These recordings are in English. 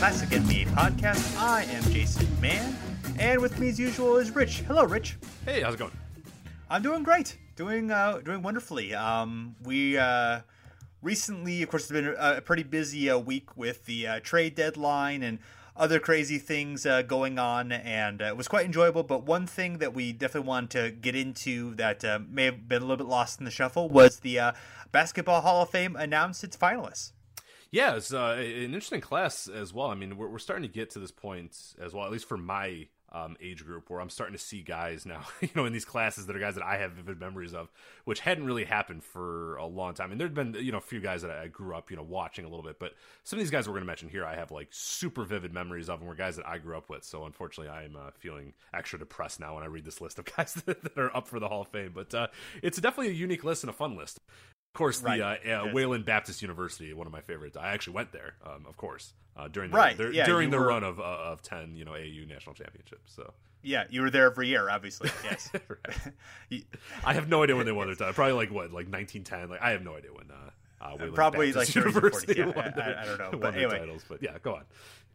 Classic NBA podcast. I am Jason Mann, and with me as usual is Rich. Hello, Rich. Hey, how's it going? I'm doing great, doing uh, doing wonderfully. Um, we uh, recently, of course, it's been a, pretty busy uh, week with the uh, trade deadline and other crazy things uh, going on, and uh, it was quite enjoyable. But one thing that we definitely wanted to get into that uh, may have been a little bit lost in the shuffle was the uh, Basketball Hall of Fame announced its finalists. Yeah, it's uh, an interesting class as well. I mean, we're, we're starting to get to this point as well, at least for my um, age group, where I'm starting to see guys now, you know, in these classes that are guys that I have vivid memories of, which hadn't really happened for a long time. And there'd been, you know, a few guys that I grew up, you know, watching a little bit, but some of these guys we're going to mention here, I have like super vivid memories of, and were guys that I grew up with. So unfortunately, I'm uh, feeling extra depressed now when I read this list of guys that, are up for the Hall of Fame. But uh, it's definitely a unique list and a fun list. Of course, the Right. uh, uh, Wayland Baptist University, one of my favorites. I actually went there, um, of course, uh, during the, Right, their- yeah, during the were- run of uh, of ten, you know, AU national championships. So Yeah, you were there every year, obviously. Yes. I have no idea when they won their title. Probably like what, like 1910. Like I have no idea when. Uh, uh, Wayland Probably, Baptist like, 30s or 40s. University Yeah, won I- I don't know, but anyway. titles. But yeah, go on.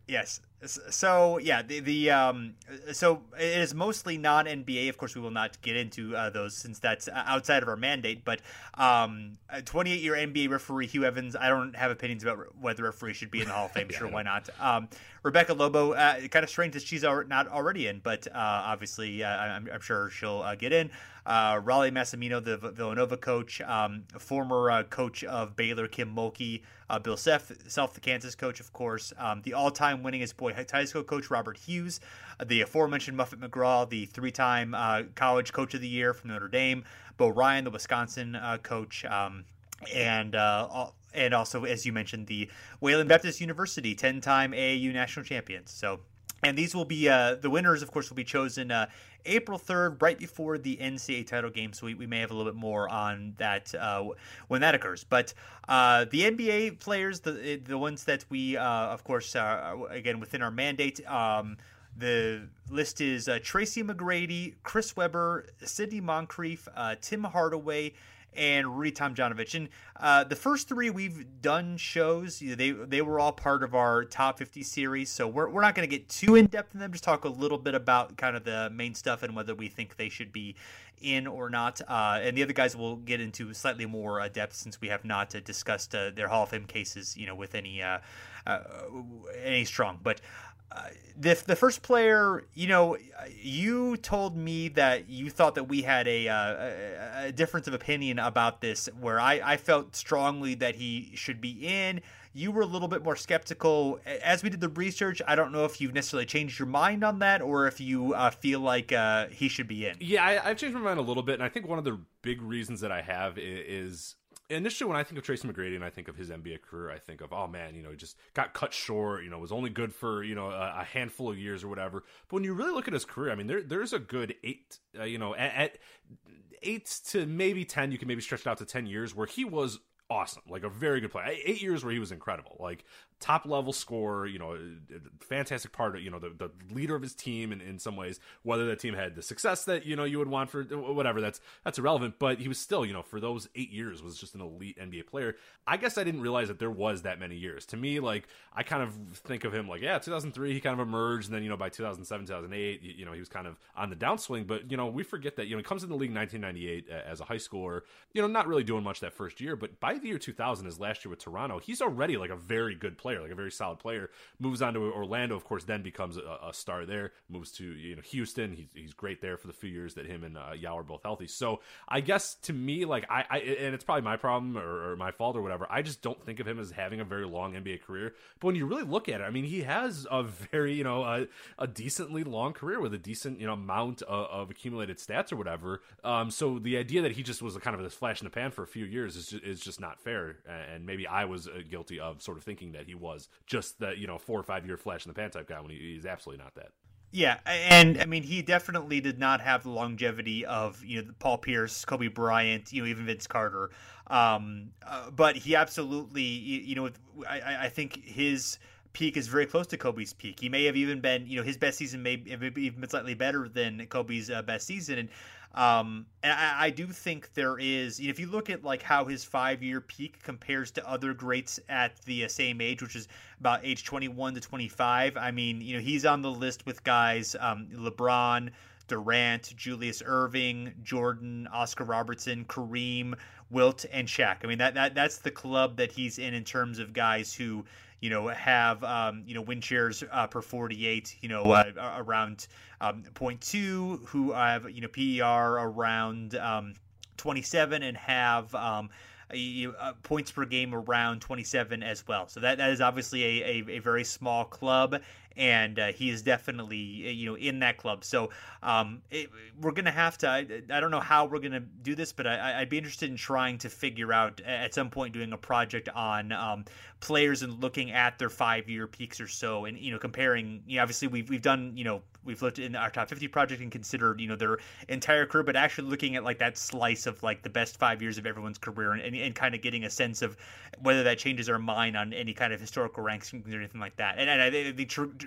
Yes. So yeah, the the um, so it is mostly non NBA. Of course, we will not get into uh, those since that's uh, outside of our mandate. But um, 28 year NBA referee Hugh Evans. I don't have opinions about whether referee should be in the Hall of Fame. sure, why not? Um, Rebecca Lobo. Uh, kind of strange that she's not already in, but uh, obviously, uh, I'm, I'm sure she'll uh, get in. Uh, Rollie Massimino, the Villanova coach, um, former uh, coach of Baylor, Kim Mulkey, uh, Bill Self, Self, the Kansas coach, of course, um, the all-time winningest boy high school coach, Robert Hughes, the aforementioned Muffet McGraw, the three-time uh, college coach of the year from Notre Dame, Bo Ryan, the Wisconsin uh, coach, um, and uh, al- and also, as you mentioned, the Wayland Baptist University, ten-time AAU national champions. So and these will be uh, the winners, of course, will be chosen uh, April 3rd, right before the NCAA title game. So we, we may have a little bit more on that uh, when that occurs. But uh, the NBA players, the the ones that we, uh, of course, uh, again within our mandate. Um, the list is Tracy McGrady, Chris Webber, Sidney Moncrief, Tim Hardaway, and Rudy Tomjanovich. And uh, the first three we've done shows, they they were all part of our top 50 series. So we're, we're not going to get too in depth in them. Just talk a little bit about kind of the main stuff and whether we think they should be in or not. Uh, and the other guys will get into slightly more uh, depth since we have not uh, discussed uh, their Hall of Fame cases, you know, with any uh, any strong. But the the first player, you know, you told me that you thought that we had a, uh, a, difference of opinion about this, where I, I felt strongly that he should be in. You were a little bit more skeptical. As we did the research, I don't know if you've necessarily changed your mind on that, or if you uh, feel like uh, he should be in. Yeah, I, I've changed my mind a little bit, and I think one of the big reasons that I have is initially when I think of Tracy McGrady and I think of his NBA career, I think of oh man, you know, he just got cut short, you know, was only good for you know a, a handful of years or whatever. But when you really look at his career, I mean, there there's a good eight, uh, you know, at, at eight to maybe ten, you can maybe stretch it out to ten years where he was awesome, like a very good player. Eight years where he was incredible, like top level scorer, you know, fantastic part of, you know, the, the leader of his team in, in some ways, whether the team had the success that, you know, you would want for whatever, that's, that's irrelevant. But he was still, you know, for those eight years was just an elite NBA player. I guess I didn't realize that there was that many years. To me, like, I kind of think of him like, yeah, 2003, he kind of emerged. And then, you know, by 2007, 2008, you, you know, he was kind of on the downswing. But, you know, we forget that, you know, he comes in the league 1998 as a high schooler, you know, not really doing much that first year. But by the year 2000, his last year with Toronto, he's already like a very good player, like a very solid player. Moves on to Orlando, of course, then becomes a, a star there. Moves to you know Houston. He's, he's great there for the few years that him and uh, Yao are both healthy. So I guess to me, like I, I and it's probably my problem or, or, my fault or whatever. I just don't think of him as having a very long NBA career. But when you really look at it, I mean, he has a very you know a, a decently long career with a decent you know amount of, of accumulated stats or whatever. Um, so the idea that he just was a kind of this flash in the pan for a few years is just, is just not fair. And maybe I was uh, guilty of sort of thinking that he was just the you know four or five year flash in the pan type guy when he, he's absolutely not that. Yeah, and I mean he definitely did not have the longevity of you know Paul Pierce, Kobe Bryant, you know even Vince Carter. Um, uh, but he absolutely, you, you know, I, I think his peak is very close to Kobe's peak. He may have even been, you know, his best season may have even been slightly better than Kobe's uh, best season. And um, and I, I, do think there is, you know, if you look at like how his five year peak compares to other greats at the uh, same age, which is about age 21 to 25. I mean, you know, he's on the list with guys um, LeBron, Durant, Julius Erving, Jordan, Oscar Robertson, Kareem, Wilt, and Shaq. I mean, that, that that's the club that he's in in terms of guys who you know, have um, you know win shares uh, per 48, you know, uh, around um, 0.2, who have you know PER around um, 27, and have um, a, a points per game around 27 as well. So that, that is obviously a, a, a very small club, and uh, he is definitely you know in that club. So um, it, we're gonna have to. I, I, don't know how we're gonna do this, but I, would be interested in trying to figure out at some point doing a project on um, players and looking at their five year peaks or so, and you know comparing. You know, obviously we've we've done you know we've looked in our top 50 project and considered you know their entire career, but actually looking at like that slice of like the best five years of everyone's career and, and, and kind of getting a sense of whether that changes our mind on any kind of historical rankings or anything like that. And, and I think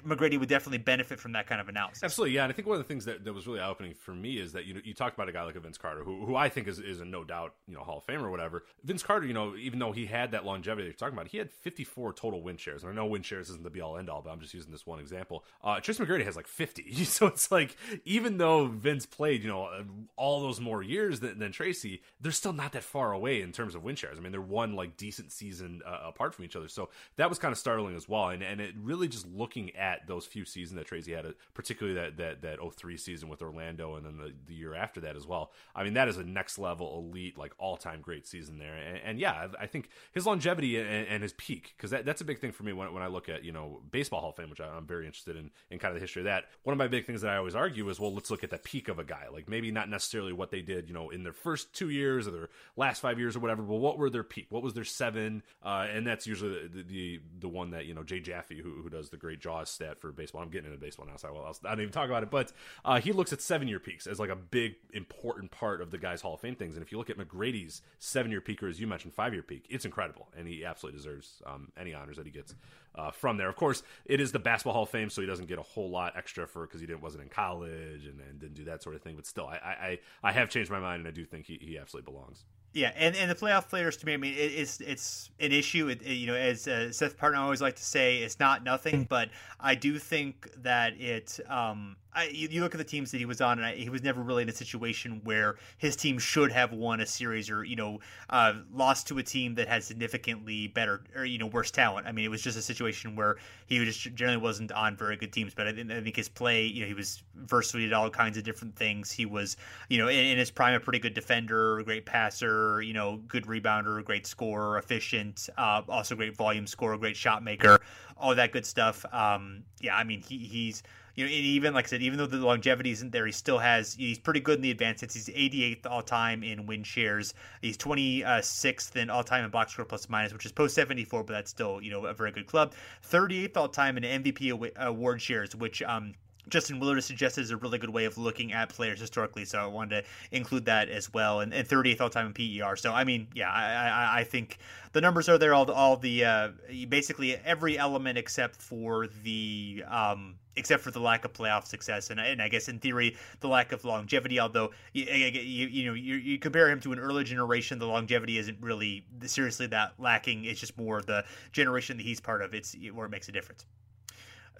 McGrady would definitely benefit from that kind of analysis. Absolutely, yeah. And I think one of the things that, that was really opening for me is that you know you talked about a guy like Vince Carter, who, who I think is, is a no doubt you know Hall of Fame or whatever. Vince Carter, you know, even though he had that longevity that you're talking about, he had 54 total win shares. And I know win shares isn't the be all end all, but I'm just using this one example. Uh, Tracy McGrady has like 50, so it's like even though Vince played you know uh, all those more years than, than Tracy, they're still not that far away in terms of win shares. I mean, they're one like decent season uh, apart from each other, so that was kind of startling as well. And and it really just looking at those few seasons that Tracy had, particularly that that that 03 season with Orlando, and then the, the year after that as well. I mean, that is a next level elite, like all time great season there. And, and, yeah, I think his longevity and, and his peak, because that, that's a big thing for me when, when I look at you know baseball Hall of Fame, which I, am very interested in in kind of the history of that. One of my big things that I always argue is, well, let's look at the peak of a guy. Like maybe not necessarily what they did, you know, in their first two years or their last five years or whatever, but what were their peak? What was their seven? Uh, and that's usually the, the, the one that you know Jay Jaffe, who, who does the great Jaws stat for baseball. I'm getting into baseball now, so I, will, I'll, I don't even talk about it. But uh, he looks at seven year peaks as like a big important part of the guy's Hall of Fame things. And if you look at McGrady's seven year peak or as you mentioned five year peak, it's incredible, and he absolutely deserves um, any honors that he gets uh, from there. Of course, it is the Basketball Hall of Fame, so he doesn't get a whole lot extra for because he didn't wasn't in college and, and, didn't do that sort of thing. But still, I, I I have changed my mind, and I do think he, he absolutely belongs. Yeah, and, and the playoff players to me, I mean, it, it's it's an issue. It, it, you know, as uh, Seth Partnow always like to say, it's not nothing, but I do think that it. Um, I, you, look at the teams that he was on, and I, he was never really in a situation where his team should have won a series or you know uh, lost to a team that had significantly better or you know worse talent. I mean, it was just a situation where he just generally wasn't on very good teams. But I, I think his play, you know, he was versatile at all kinds of different things. He was, you know, in, in his prime, a pretty good defender, great passer, you know, good rebounder, great scorer, efficient, uh, also great volume scorer, great shot maker, all that good stuff. Um, yeah, I mean, he, he's you know, even like I said, even though the longevity isn't there, he still has. He's pretty good in the advanced hits. He's 88th all time in win shares. He's 26th in all time in box score plus minus, which is post 74, but that's still you know a very good club. 38th all time in MVP award shares, which um Justin Willard suggested is a really good way of looking at players historically. So I wanted to include that as well. And, and 30th all time in PER. So, I mean, yeah, I, I, I think the numbers are there. All the, all the uh, basically every element except for the. Um, except for the lack of playoff success, and, and I guess in theory the lack of longevity. Although you, you, you know you, you, compare him to an early generation, the longevity isn't really seriously that lacking. It's just more the generation that he's part of. It's where it makes a difference.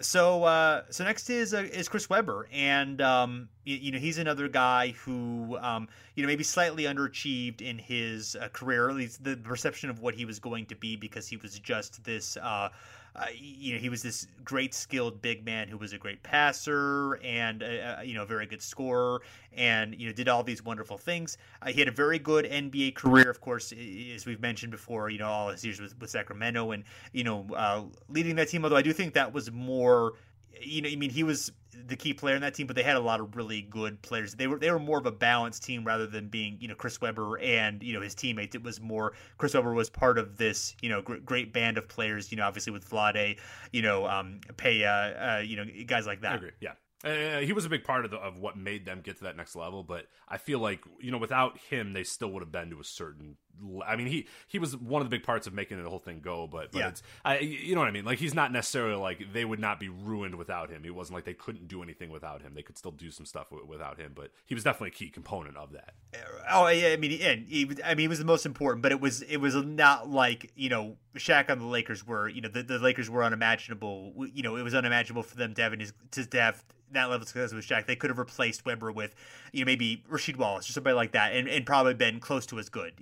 So uh, so next is uh, is Chris Webber, and um, you, you, know he's another guy who um, you know maybe slightly underachieved in his uh, career, at least the perception of what he was going to be because he was just this uh, uh, you know, he was this great skilled big man who was a great passer and uh, you know very good scorer, and you know did all these wonderful things. Uh, he had a very good NBA career, of course, as we've mentioned before. You know, all his years with, with Sacramento, and you know, uh, leading that team. Although I do think that was more you know, I mean, he was the key player in that team, but they had a lot of really good players. They were they were more of a balanced team rather than being you know Chris Webber and you know his teammates. It was more Chris Webber was part of this you know great band of players. You know, obviously with Vlade, you know, um, uh, you know, guys like that. I agree. Yeah. Uh, he was a big part of the, of what made them get to that next level, but I feel like you know without him, they still would have been to a certain. I mean, he he was one of the big parts of making the whole thing go, but, but yeah. it's I, you know what I mean. Like he's not necessarily like they would not be ruined without him. It wasn't like they couldn't do anything without him. They could still do some stuff without him, but he was definitely a key component of that. Eh, oh yeah, I mean, and he, I mean, he was the most important, but it was it was not like you know Shaq on the Lakers were you know the, the Lakers were unimaginable. You know, it was unimaginable for them to have his, to have that level of success with Shaq. They could have replaced Webber with, you know, maybe Rasheed Wallace or somebody like that, and, and probably been close to as good.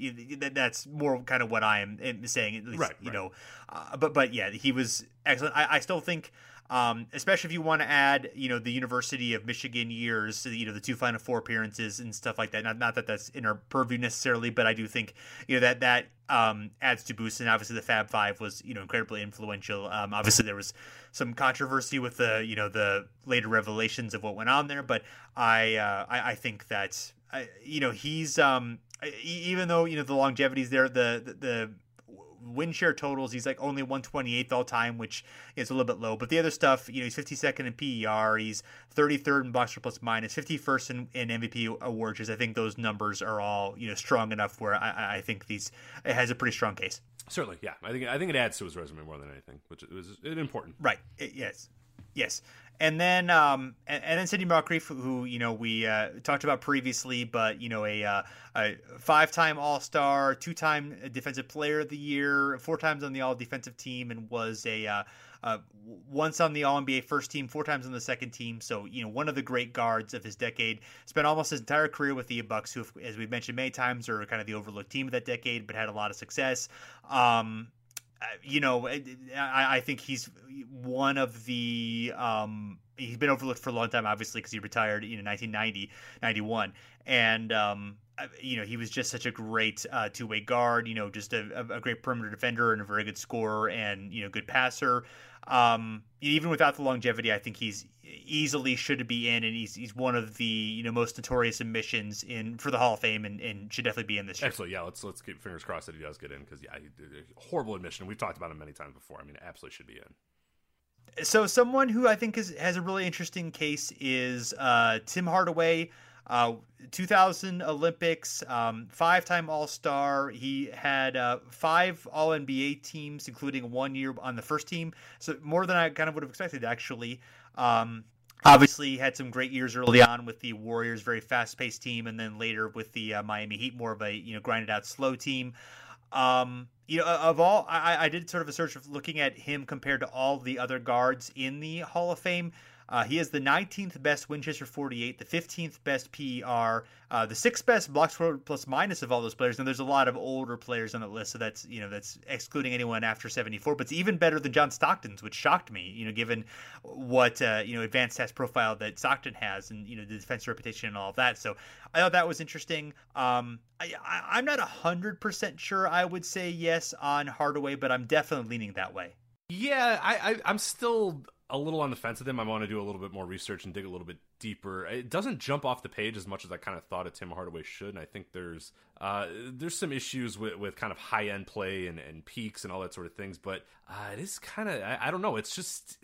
That's more kind of what I am saying, at least, right, you right. know. Uh, but but yeah, he was excellent. I, I still think um, especially if you want to add, you know, the University of Michigan years, you know, the two Final Four appearances and stuff like that. Not, not that that's in our purview necessarily, but I do think, you know, that that um, adds to boost. And obviously, the Fab Five was, you know, incredibly influential. Um, obviously, there was some controversy with the, you know, the later revelations of what went on there, but I, uh, I, I think that, I, you know, he's um, even though you know the longevity's there, the the, the win share totals, he's like only 128th all time, which is a little bit low. But the other stuff, you know, he's 52nd in PER, he's 33rd in box plus minus, 51st in, in MVP awards. I think those numbers are all you know strong enough where I, I think these it has a pretty strong case. Certainly, yeah. I think I think it adds to his resume more than anything, which is important. Right. It, yes. Yes. And then, um, and, and, then Sidney Moncrief, who you know we uh, talked about previously, but you know a, uh, a five-time All-Star, two-time Defensive Player of the Year, four times on the All-Defensive Team, and was a uh, uh, once on the All NBA first team, four times on the second team. So you know one of the great guards of his decade. Spent almost his entire career with the Bucks, who, as we've mentioned many times, are kind of the overlooked team of that decade, but had a lot of success. Um, you know, I, I, think he's one of the. Um, he's been overlooked for a long time, obviously, because he retired in 1990, 91. And, um, you know, he was just such a great uh, two way guard, you know, just a, a, great perimeter defender and a very good scorer and, you know, good passer. Um, even without the longevity, I think he's easily should be in, and he's he's one of the you know most notorious admissions in for the Hall of Fame, and, and should definitely be in this. Year. Excellent, yeah. Let's let's keep fingers crossed that he does get in because yeah, he horrible admission. We've talked about him many times before. I mean, absolutely should be in. So someone who I think is, has a really interesting case is uh, Tim Hardaway. Uh, 2000 Olympics, um, five time All Star. He had uh, five All NBA teams, including one year on the first team. So more than I kind of would have expected, actually. Um, obviously, had some great years early on with the Warriors, very fast paced team, and then later with the uh, Miami Heat, more of a you know grinded out slow team. Um, you know, of all, I, I did sort of a search of looking at him compared to all the other guards in the Hall of Fame. Uh, he has the 19th best Winchester 48, the 15th best PER, uh, the sixth best box plus minus of all those players. And there's a lot of older players on the list, so that's you know that's excluding anyone after 74. But it's even better than John Stockton's, which shocked me. You know, given what uh, you know advanced test profile that Stockton has, and you know the defense reputation and all of that. So I thought that was interesting. Um, I, I'm not hundred percent sure. I would say yes on Hardaway, but I'm definitely leaning that way. Yeah, I, I I'm still a little on the fence with him. I want to do a little bit more research and dig a little bit deeper. It doesn't jump off the page as much as I kind of thought a Tim Hardaway should. And I think there's uh, there's some issues with, with kind of high end play and, and peaks and all that sort of things. But uh, it is kind of I, I, don't know. It's just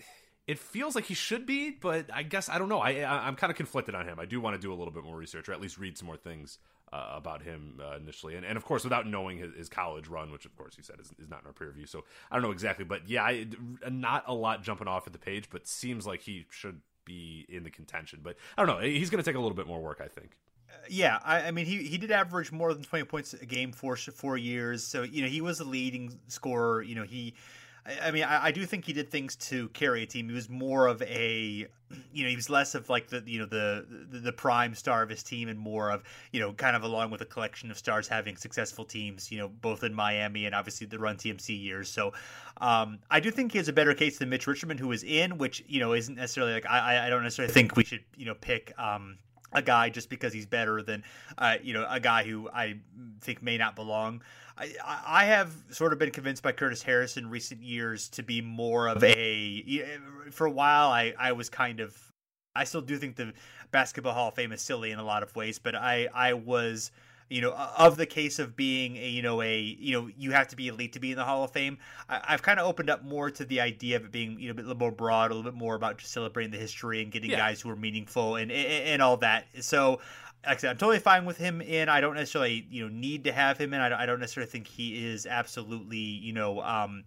it feels like he should be, but I guess I don't know. I, I am kind of conflicted on him. I do want to do a little bit more research, or at least read some more things uh, about him uh, initially, and, and of course without knowing his, his, college run, which of course he said is, is, not in our peer review. So I don't know exactly, but yeah, I, not a lot jumping off at the page, but seems like he should be in the contention. But I don't know. He's going to take a little bit more work, I think. Uh, yeah, I, I, mean, he, he did average more than 20 points a game for four years. So, you know, he was a leading scorer. You know, he I mean, I, I, do think he did things to carry a team. He was more of a, you know, he was less of like the, you know, the, the, the prime star of his team, and more of, you know, kind of along with a collection of stars having successful teams, you know, both in Miami and obviously the Run TMC years. So, um, I do think he has a better case than Mitch Richmond, who was in, which you know isn't necessarily like I, I don't necessarily think we should, you know, pick. Um, a guy just because he's better than, uh, you know, a guy who I think may not belong. I, I have sort of been convinced by Curtis Harris in recent years to be more of a. For a while, I, I was kind of. I still do think the Basketball Hall of Fame is silly in a lot of ways, but I, I was you know, of the case of being a, you know, a, you know, you have to be elite to be in the Hall of Fame. I, have kind of opened up more to the idea of it being, you know, a little more broad, a little bit more about just celebrating the history and getting yeah. guys who are meaningful and, and, and all that. So like I I'm totally fine with him in. I don't necessarily, you know, need to have him in. I don't, necessarily think he is absolutely, you know, um,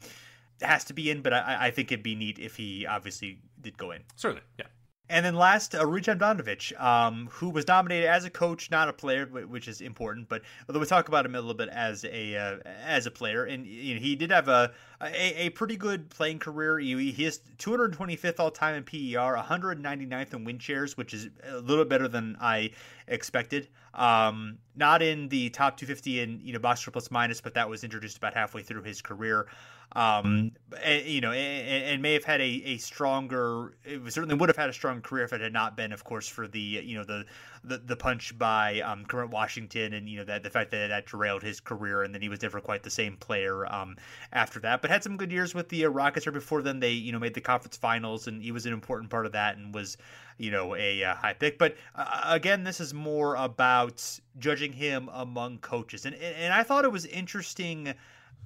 has to be in. But I, I think it'd be neat if he obviously did go in. Certainly, yeah. And then last, uh, Rudy Tomjanovich, um, who was nominated as a coach, not a player, which is important. But although we talk about him a little bit as a uh, as a player, and you know, he did have a, a, a pretty good playing career. He, he is 225th all time in PER, 199th in win shares, which is a little better than I expected. Um, not in the top 250 in you know box plus minus, but that was introduced about halfway through his career um, and, you know, and, and, may have had a, a stronger. It certainly would have had a strong career if it had not been, of course, for the you know the the, the punch by um, Kermit Washington, and you know that the fact that that derailed his career, and then he was never quite the same player um, after that. But had some good years with the uh, Rockets. Or before then, they you know made the conference finals, and he was an important part of that, and was you know a, a high pick. But uh, again, this is more about judging him among coaches, and and I thought it was interesting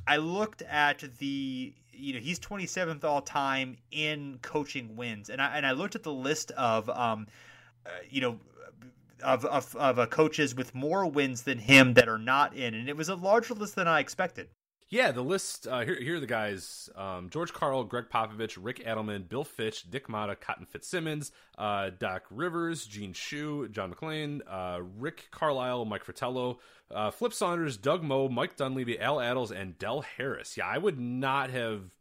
I looked at the you know he's 27th all time in coaching wins, and I and I looked at the list of um, uh, you know of of, of uh, coaches with more wins than him that are not in, and it was a larger list than I expected. Yeah, the list uh, here. Here are the guys: um, George Karl, Gregg Popovich, Rick Adelman, Bill Fitch, Dick Motta, Cotton Fitzsimmons, uh, Doc Rivers, Gene Shue, John MacLeod, uh, Rick Carlisle, Mike Fratello, uh, Flip Saunders, Doug Moe, Mike Dunleavy, Al Attles, and Del Harris. Yeah, I would not have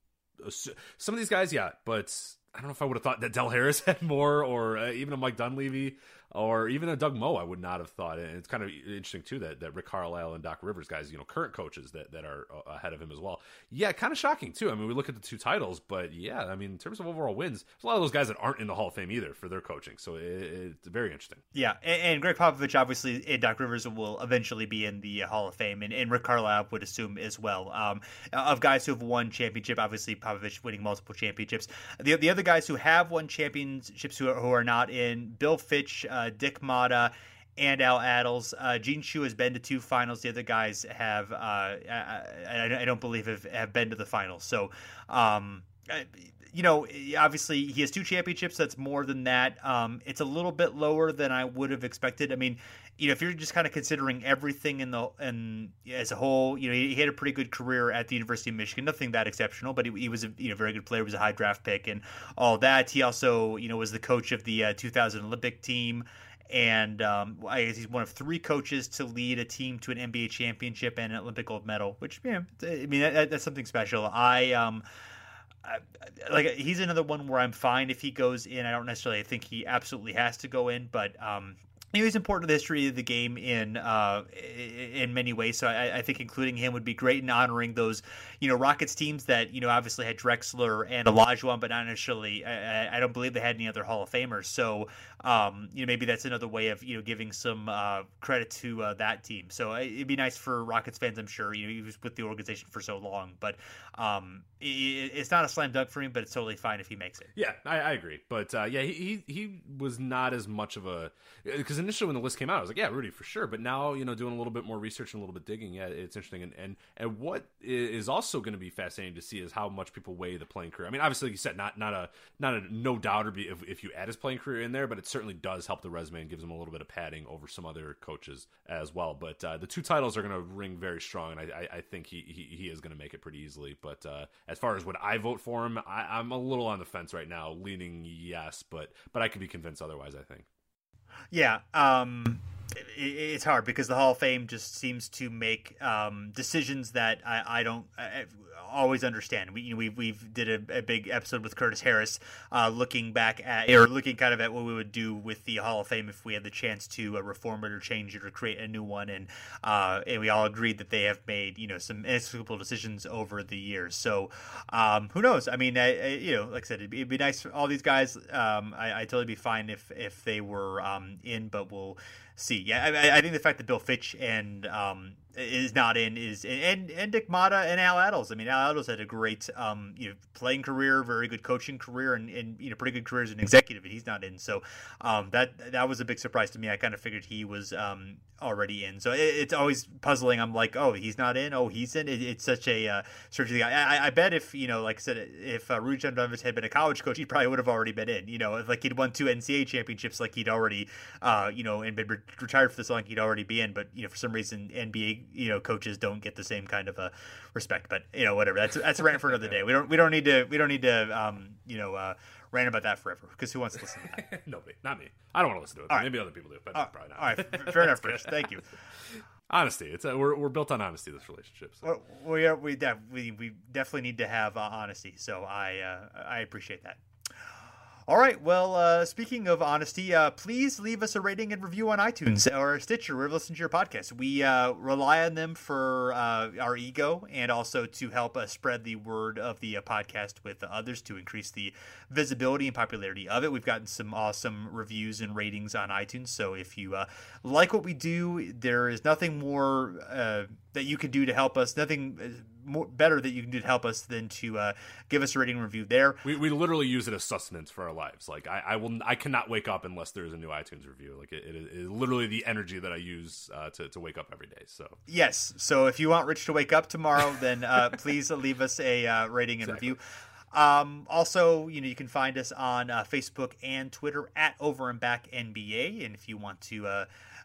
some of these guys. Yeah, but I don't know if I would have thought that Del Harris had more, or uh, even a Mike Dunleavy or even a Doug Moe, I would not have thought. And it's kind of interesting too that, that Rick Carlisle and Doc Rivers guys, you know, current coaches that, that are uh, ahead of him as well. Yeah, kind of shocking too. I mean, we look at the two titles, but yeah, I mean, in terms of overall wins, there's a lot of those guys that aren't in the Hall of Fame either for their coaching. So it, it's very interesting. Yeah, and, and Gregg Popovich, obviously, and Doc Rivers will eventually be in the Hall of Fame, and, and Rick Carlisle would assume as well. Um, of guys who have won championship, obviously Popovich winning multiple championships. The the other guys who have won championships who are, who are not in Bill Fitch, uh, Dick Motta and Al Attles. Uh, Gene Shue has been to two finals. The other guys have, uh, I, I, don't believe, have, have been to the finals. So, um, you know, obviously he has two championships. That's more than that. Um, it's a little bit lower than I would have expected. I mean, you know, if you're just kind of considering everything in the and as a whole, you know, he, he, had a pretty good career at the University of Michigan. Nothing that exceptional, but he, he was a you know very good player. He was a high draft pick and all that. He also you know was the coach of the uh, 2000 Olympic team and um, I guess he's one of three coaches to lead a team to an NBA championship and an Olympic gold medal, which yeah, I mean that, that's something special. I um. I, like he's another one where I'm fine if he goes in. I don't necessarily think he absolutely has to go in, but um, he was important to the history of the game in uh, in many ways. So I, I, think including him would be great in honoring those, you know, Rockets teams that you know obviously had Drexler and Olajuwon, but not necessarily. I, I, don't believe they had any other Hall of Famers. So um, you know, maybe that's another way of you know giving some uh, credit to uh, that team. So uh, it'd be nice for Rockets fans, I'm sure. You know, he was with the organization for so long, but um, it, it's not a slam dunk for him. But it's totally fine if he makes it. Yeah, I, I agree. But uh, yeah, he, he was not as much of a because because initially when the list came out, I was like, yeah, Rudy for sure. But now, you know, doing a little bit more research and a little bit digging, yeah, it's interesting. And and, and what is also going to be fascinating to see is how much people weigh the playing career. I mean, obviously, like you said, not not a not a no doubter if, if you add his playing career in there, but it certainly does help the resume and gives him a little bit of padding over some other coaches as well. But uh, the two titles are going to ring very strong, and I, I, I think he, he, he is going to make it pretty easily. But uh, as far as would I vote for him, I, I'm a little on the fence right now, leaning yes, but but I could be convinced otherwise. I think. Yeah. Um, it's hard because the Hall of Fame just seems to make um, decisions that I, I don't I always understand. We we we've did a, a, big episode with Curtis Harris, uh, looking back at or looking kind of at what we would do with the Hall of Fame if we had the chance to uh, reform it or change it or create a new one, and uh, and we all agreed that they have made you know some inexplicable decisions over the years. So um, who knows? I mean, I, I, you know, like I said, it'd be, it'd be nice for all these guys. Um, I, I totally be fine if if they were um, in, but we'll see. Yeah, I, I, think the fact that Bill Fitch and um, is not in is and and Dick Motta and Al Attles. I mean, Al Attles had a great um, you know playing career, very good coaching career, and, and you know pretty good career as an executive, and he's not in. So um, that that was a big surprise to me. I kind of figured he was um, already in. So it, it's always puzzling. I'm like, oh, he's not in. Oh, he's in. It, it's such a uh, search thing. I, I, bet if you know, like I said, if uh, Rudy Davis had been a college coach, he probably would have already been in. You know, if like he'd won two NCAA championships, like he'd already, uh, you know, and been re- retired for this long, he'd already be in. But you know, for some reason, NBA you know coaches don't get the same kind of a respect. But you know, whatever. That's that's a rant for another day. We don't we don't need to we don't need to um, you know uh, rant about that forever because who wants to listen to that? Nobody, not me. I don't want to listen to it. Right. Maybe other people do, but probably not. All right, fair enough, Chris. Thank you. Honesty. It's a, we're we're built on honesty. This relationship. So. we are, we, def, we we definitely need to have uh, honesty. So I uh, I appreciate that. All right. Well, uh, speaking of honesty, uh, please leave us a rating and review on iTunes or Stitcher, wherever you listen to your podcast. We uh, rely on them for uh, our ego and also to help us spread the word of the uh, podcast with others to increase the visibility and popularity of it. We've gotten some awesome reviews and ratings on iTunes. So if you uh, like what we do, there is nothing more that you can do to help us. Nothing more better that you can do to help us than to uh, give us a rating review there. We, we literally use it as sustenance for our lives. Like I, I will I cannot wake up unless there's a new iTunes review. Like it, it is literally the energy that I use uh, to to wake up every day. So yes. So if you want Rich to wake up tomorrow, then uh, please leave us a uh, rating and exactly. review. Um, also, you know, you can find us on uh, Facebook and Twitter at Over and Back NBA. And if you want to uh,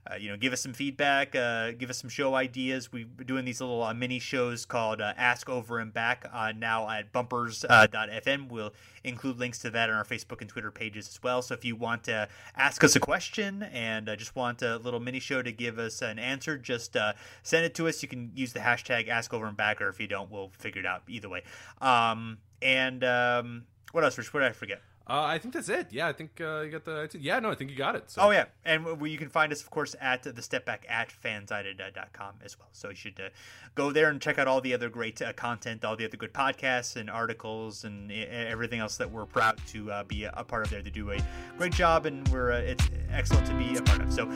uh, you know, give us some feedback, uh, give us some show ideas. Been doing these little uh, mini shows called uh, Ask Over and Back uh, now at bumpers.fm. we'll include links to that on our Facebook and Twitter pages as well. So if you want to ask us a question and just want a little mini show to give us an answer, just send it to us. You can use the hashtag Ask Over and Back, or if you don't, we'll figure it out either way. Um, and um, what else, Rich? What did I forget? Uh, I think that's it. Yeah, I think uh, you got the. Yeah, no, I think you got it. So. Oh yeah, and you can find us, of course, at the step back at fansided.com as well. So you should uh, go there and check out all the other great uh, content, all the other good podcasts and articles, and everything else that we're proud to uh, be a part of there. They do a great job, and we're uh, it's excellent to be a part of. So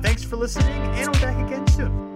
thanks for listening, and we're back again soon.